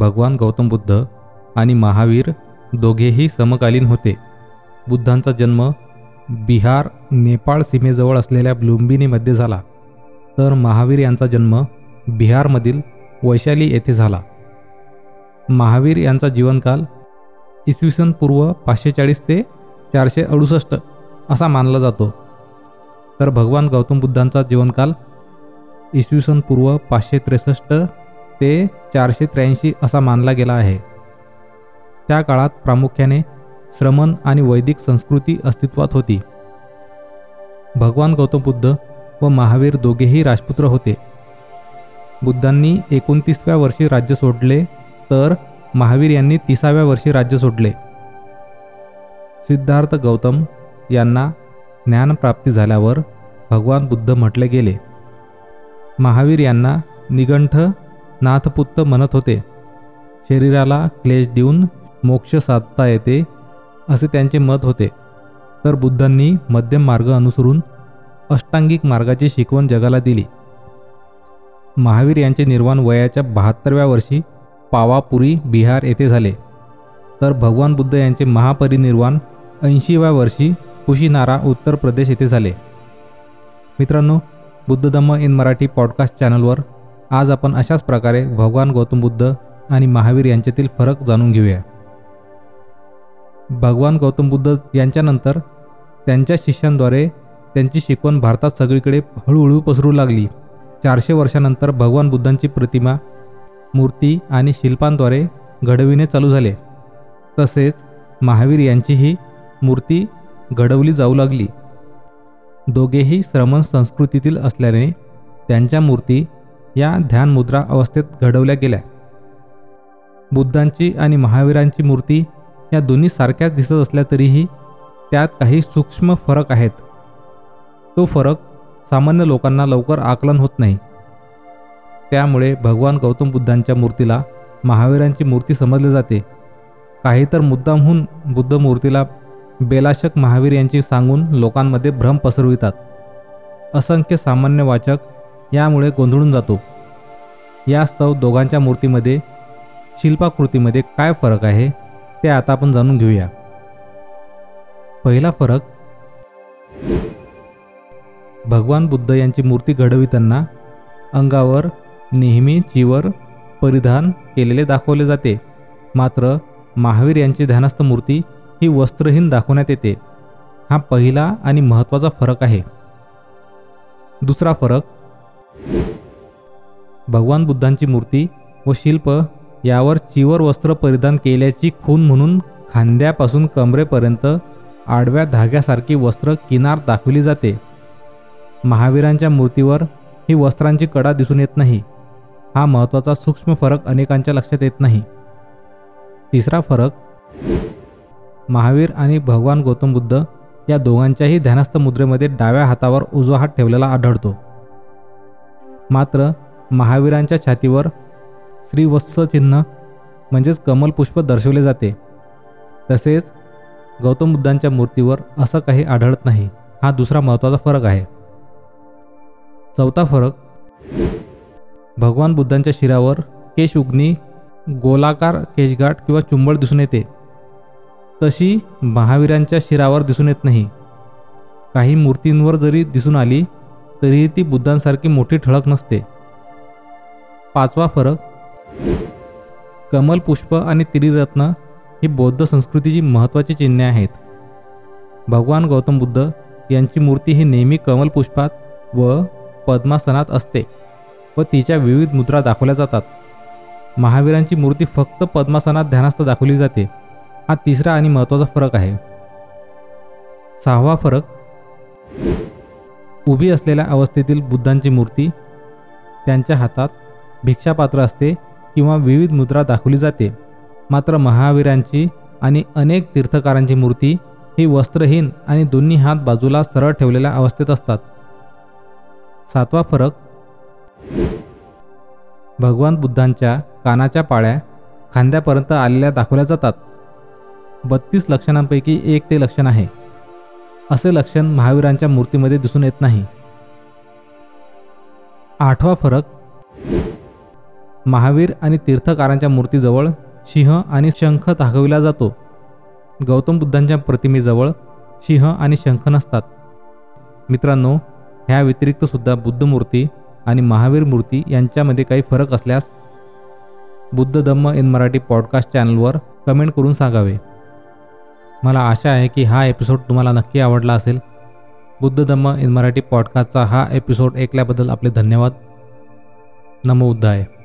भगवान गौतम बुद्ध आणि महावीर दोघेही समकालीन होते. बुद्धांचा जन्म बिहार नेपाळ सीमेजवळ असलेल्या लुंबिनीमध्ये झाला. तर महावीर यांचा जन्म बिहारमधील वैशाली येथे झाला. महावीर यांचा जीवनकाल इसवी सन पूर्व पाचशे चाळीस ते चारशे अडुसष्ट असा मानला जातो. तर भगवान गौतम बुद्धांचा जीवनकाल इसवी सन पूर्व पाचशे त्रेसष्ट ते चारशे त्र्याऐंशी असा मानला गेला आहे. त्या काळात प्रामुख्याने श्रमण आणि वैदिक संस्कृती अस्तित्वात होती. भगवान गौतम बुद्ध व महावीर दोघेही राजपुत्र होते. बुद्धांनी एकोणतीसव्या वर्षी राज्य सोडले तर महावीर यांनी तिसाव्या वर्षी राज्य सोडले. सिद्धार्थ गौतम यांना ज्ञानप्राप्ती झाल्यावर भगवान बुद्ध म्हटले गेले. महावीर यांना निगंठ नाथपुत्त म्हणत होते. शरीराला क्लेश देऊन मोक्ष साधता येते असे त्यांचे मत होते. तर बुद्धांनी मध्यम मार्ग अनुसरून अष्टांगिक मार्गाची शिकवण जगाला दिली. महावीर यांचे निर्वाण वयाच्या बहात्तरव्या वर्षी पावापुरी बिहार येथे झाले. तर भगवान बुद्ध यांचे महापरिनिर्वाण ऐंशीव्या वर्षी कुशीनारा उत्तर प्रदेश येथे झाले. मित्रांनो बुद्धदम इन मराठी पॉडकास्ट चॅनलवर आज आपण अशाच प्रकारे भगवान गौतम बुद्ध आणि महावीर यांच्यातील फरक जाणून घेऊया. भगवान गौतम बुद्ध यांच्यानंतर त्यांच्या शिष्यांद्वारे त्यांची शिकवण भारतात सगळीकडे हळूहळू पसरू लागली. चारशे वर्षानंतर भगवान बुद्धांची प्रतिमा मूर्ती आणि शिल्पांद्वारे घडविणे चालू झाले. तसेच महावीर यांचीही मूर्ती घडवली जाऊ लागली. दोघेही श्रमण संस्कृतीतील असल्याने त्यांच्या मूर्ती या ध्यानमुद्रा अवस्थेत घडवल्या गेल्या. बुद्धांची आणि महावीरांची मूर्ती या दोन्ही सारख्याच दिसत असल्या तरीही त्यात काही सूक्ष्म फरक आहेत. तो फरक सामान्य लोकांना लवकर आकलन होत नाही. त्यामुळे भगवान गौतम बुद्धांच्या मूर्तीला महावीरांची मूर्ती समजले जाते. काही तर मुद्दामहून बुद्ध मूर्तीला बेलाशक महावीर यांची सांगून लोकांमध्ये भ्रम पसरवितात. असंख्य सामान्य वाचक यामुळे गोंधळून जातो. यास्तव दोघांच्या मूर्तीमध्ये शिल्पाकृतीमध्ये काय फरक आहे ते आता आपण जाणून घेऊया. पहिला फरक भगवान बुद्ध यांची मूर्ती घडविताना अंगावर नेहमी चिवर परिधान केलेले दाखवले जाते. मात्र महावीर यांची ध्यानस्थ मूर्ती ही वस्त्रहीन दाखवण्यात येते. हा पहिला आणि महत्त्वाचा फरक आहे. दुसरा फरक भगवान बुद्धांची मूर्ती व शिल्प यावर चिवर वस्त्र परिधान केल्याची खून म्हणून खांद्यापासून कमरेपर्यंत आडव्या धाग्यासारखी वस्त्र किनार दाखविली जाते. महावीरांच्या मूर्तीवर ही वस्त्रांची कडा दिसून येत नाही. हा महत्त्वाचा सूक्ष्म फरक अनेकांच्या लक्षात येत नाही. तिसरा फरक महावीर आणि भगवान गौतम बुद्ध या दोघांच्याही ध्यानस्थ मुद्रेमध्ये डाव्या हातावर उजवा हात ठेवलेला आढळतो. मात्र महावीरांच्या छातीवर श्रीवत्स चिन्ह म्हणजेच कमलपुष्प दर्शवले जाते. तसेच गौतम बुद्धांच्या मूर्तीवर असं काही आढळत नाही. हा दुसरा महत्त्वाचा फरक आहे. चौथा फरक भगवान बुद्धांच्या शिरावर केश उग्नी गोलाकार केशगाठ किंवा चुंबळ दिसून येते. तशी महावीरांच्या शिरावर दिसून येत नाही. काही मूर्तींवर जरी दिसून आली तरीही ती बुद्धांसारखी मोठी ठळक नसते. पाचवा फरक कमल पुष्प आणि त्रिरत्न ही बौद्ध संस्कृतीची महत्त्वाची चिन्हे आहेत. भगवान गौतम बुद्ध यांची मूर्ती ही नेहमी कमलपुष्पात व पद्मासनात असते व तिच्या विविध मुद्रा दाखवल्या जातात. महावीरांची मूर्ती फक्त पद्मासनात ध्यानास्थ दाखवली जाते. हा तिसरा आणि महत्त्वाचा फरक आहे. सहावा फरक उभी असलेल्या अवस्थेतील बुद्धांची मूर्ती त्यांच्या हातात भिक्षापात्र असते किंवा विविध मुद्रा दाखवली जाते. मात्र महावीरांची आणि अनेक तीर्थकारांची मूर्ती ही वस्त्रहीन आणि दोन्ही हात बाजूला सरळ ठेवलेल्या अवस्थेत असतात. सातवा फरक भगवान बुद्धांच्या कानाच्या पाळ्या खांद्यापर्यंत आलेल्या दाखवल्या जातात. बत्तीस लक्षणांपैकी एक ते लक्षण आहे. असे लक्षण महावीरांच्या मूर्तीमध्ये दिसून येत नाही. आठवा फरक महावीर आणि तीर्थकारांच्या मूर्तीजवळ सिंह आणि शंख दाखविला जातो. गौतम बुद्धांच्या प्रतिमेजवळ सिंह आणि शंख नसतात. मित्रांनो ह्या व्यतिरिक्त सुद्धा बुद्ध मूर्ती आणि महावीर मूर्ती यांच्यामध्ये काही फरक असल्यास बुद्ध धम्म इन मराठी पॉडकास्ट चॅनलवर कमेंट करून सांगावे. मला आशा आहे की हा एपिसोड तुम्हाला नक्की आवडला असेल. बुद्ध धम्म इन मराठी पॉडकास्टचा हा एपिसोड ऐकल्याबद्दल आपले धन्यवाद. नमो आहे